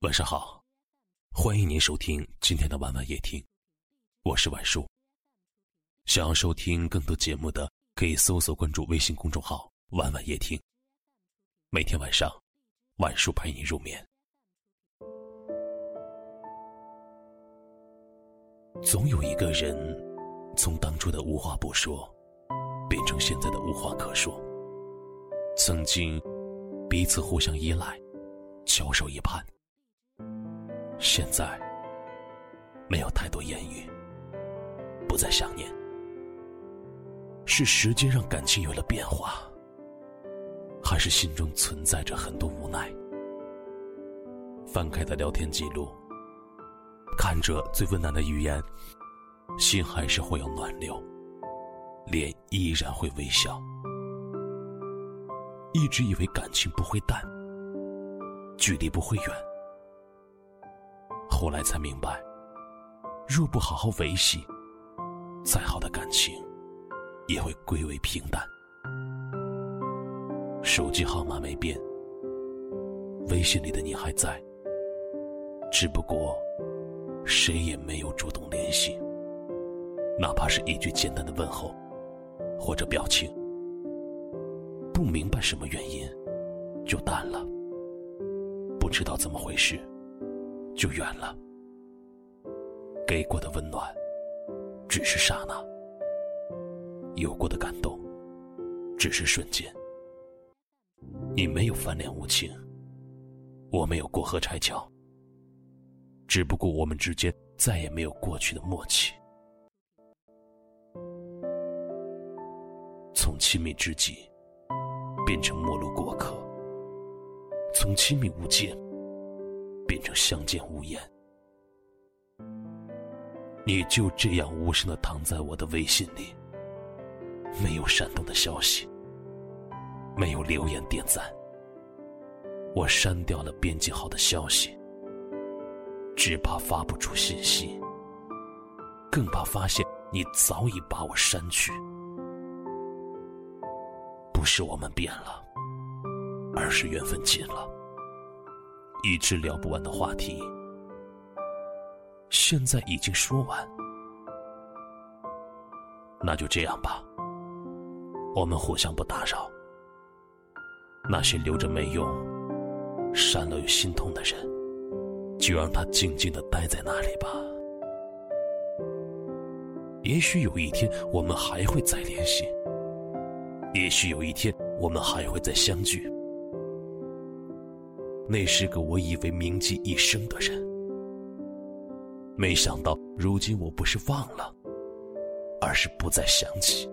晚上好，欢迎您收听今天的晚晚夜听，我是晚叔。想要收听更多节目的，可以搜索关注微信公众号“晚晚夜听”。每天晚上，晚叔陪你入眠。总有一个人，从当初的无话不说，变成现在的无话可说。曾经，彼此互相依赖，翘首以盼。现在，没有太多言语，不再想念。是时间让感情有了变化，还是心中存在着很多无奈？翻开的聊天记录，看着最温暖的语言，心还是会有暖流，脸依然会微笑。一直以为感情不会淡，距离不会远。后来才明白，若不好好维系，再好的感情也会归为平淡。手机号码没变，微信里的你还在，只不过谁也没有主动联系，哪怕是一句简单的问候或者表情。不明白什么原因，就淡了；不知道怎么回事。就远了。给过的温暖，只是刹那；有过的感动，只是瞬间。你没有翻脸无情，我没有过河拆桥，只不过我们之间再也没有过去的默契。从亲密知己变成陌路过客，从亲密无间。变成相见无言，你就这样无声的躺在我的微信里，没有闪动的消息，没有留言点赞，我删掉了编辑好的消息，只怕发不出信息，更怕发现你早已把我删去。不是我们变了，而是缘分尽了。一直聊不完的话题，现在已经说完，那就这样吧。我们互相不打扰。那些留着没用、删了又心痛的人，就让他静静的待在那里吧。也许有一天我们还会再联系，也许有一天我们还会再相聚。那是个我以为铭记一生的人，没想到如今我不是忘了，而是不再想起。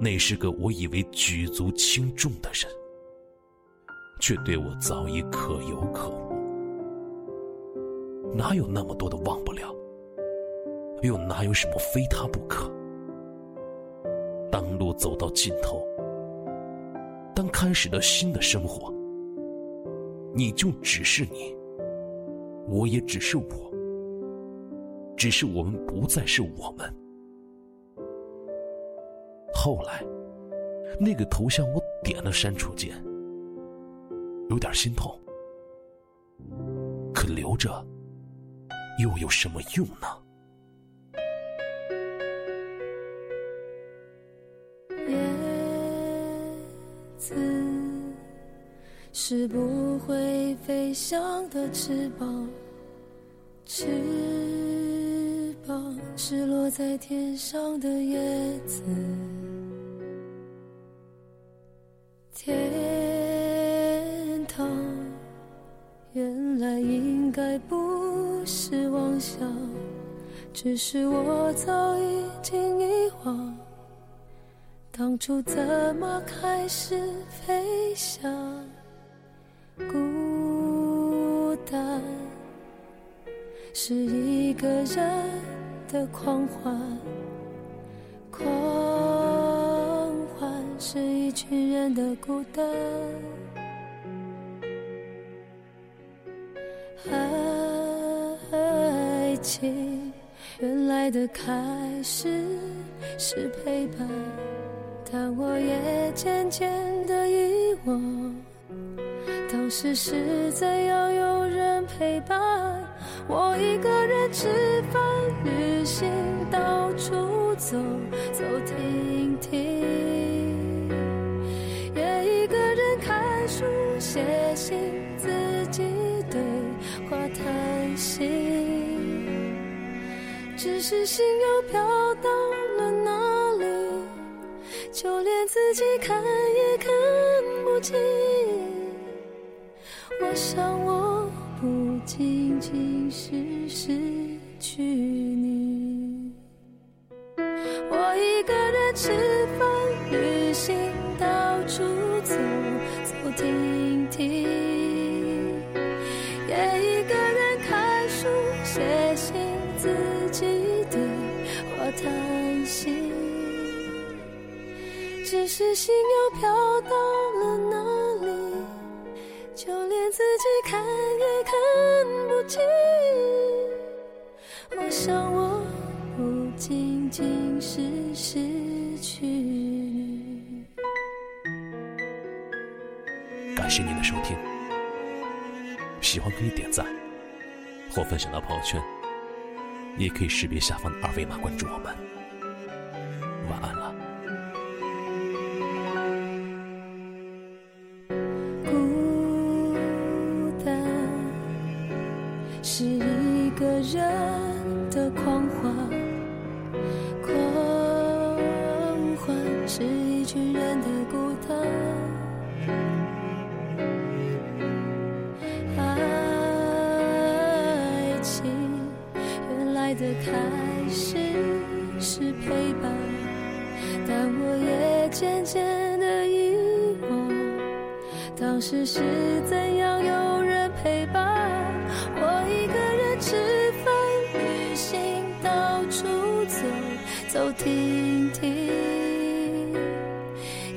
那是个我以为举足轻重的人，却对我早已可有可无。哪有那么多的忘不了？又哪有什么非他不可？当路走到尽头。当开始了新的生活，你就只是你，我也只是我，只是我们不再是我们。后来，那个头像我点了删除键，有点心痛，可留着又有什么用呢？是不会飞翔的翅膀，翅膀是落在天上的叶子。天堂原来应该不是妄想，只是我早已经遗忘，当初怎么开始飞翔。孤单是一个人的狂欢，狂欢是一群人的孤单。爱情原来的开始是陪伴，但我也渐渐的遗忘。当当时实在要有人陪伴，我一个人吃饭、旅行、到处走走停停，也一个人看书、写信，自己对话谈心，只是心又飘到了哪里，就连自己看也看不清。我想，我不仅仅是失去你。我一个人吃饭、旅行，到处走走停停，也一个人看书、写信，自己对话谈心。只是心又飘到感谢您的收听，喜欢可以点赞或分享到朋友圈，也可以识别下方的二维码关注我们。晚安了。孤单是一个人开始是陪伴，但我也渐渐的遗忘。当时是怎样有人陪伴？我一个人吃饭、旅行，到处走走停停，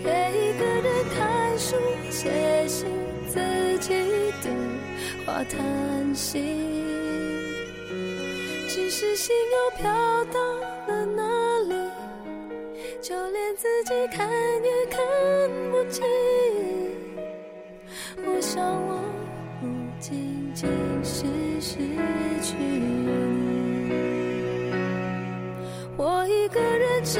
也一个人看书、写信，自己对话谈心。只是心又飘到了哪里？就连自己看也看不清。我想，我不仅仅是失去你。我一个人只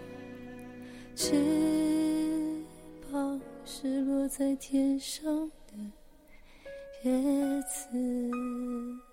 落在天上的叶子。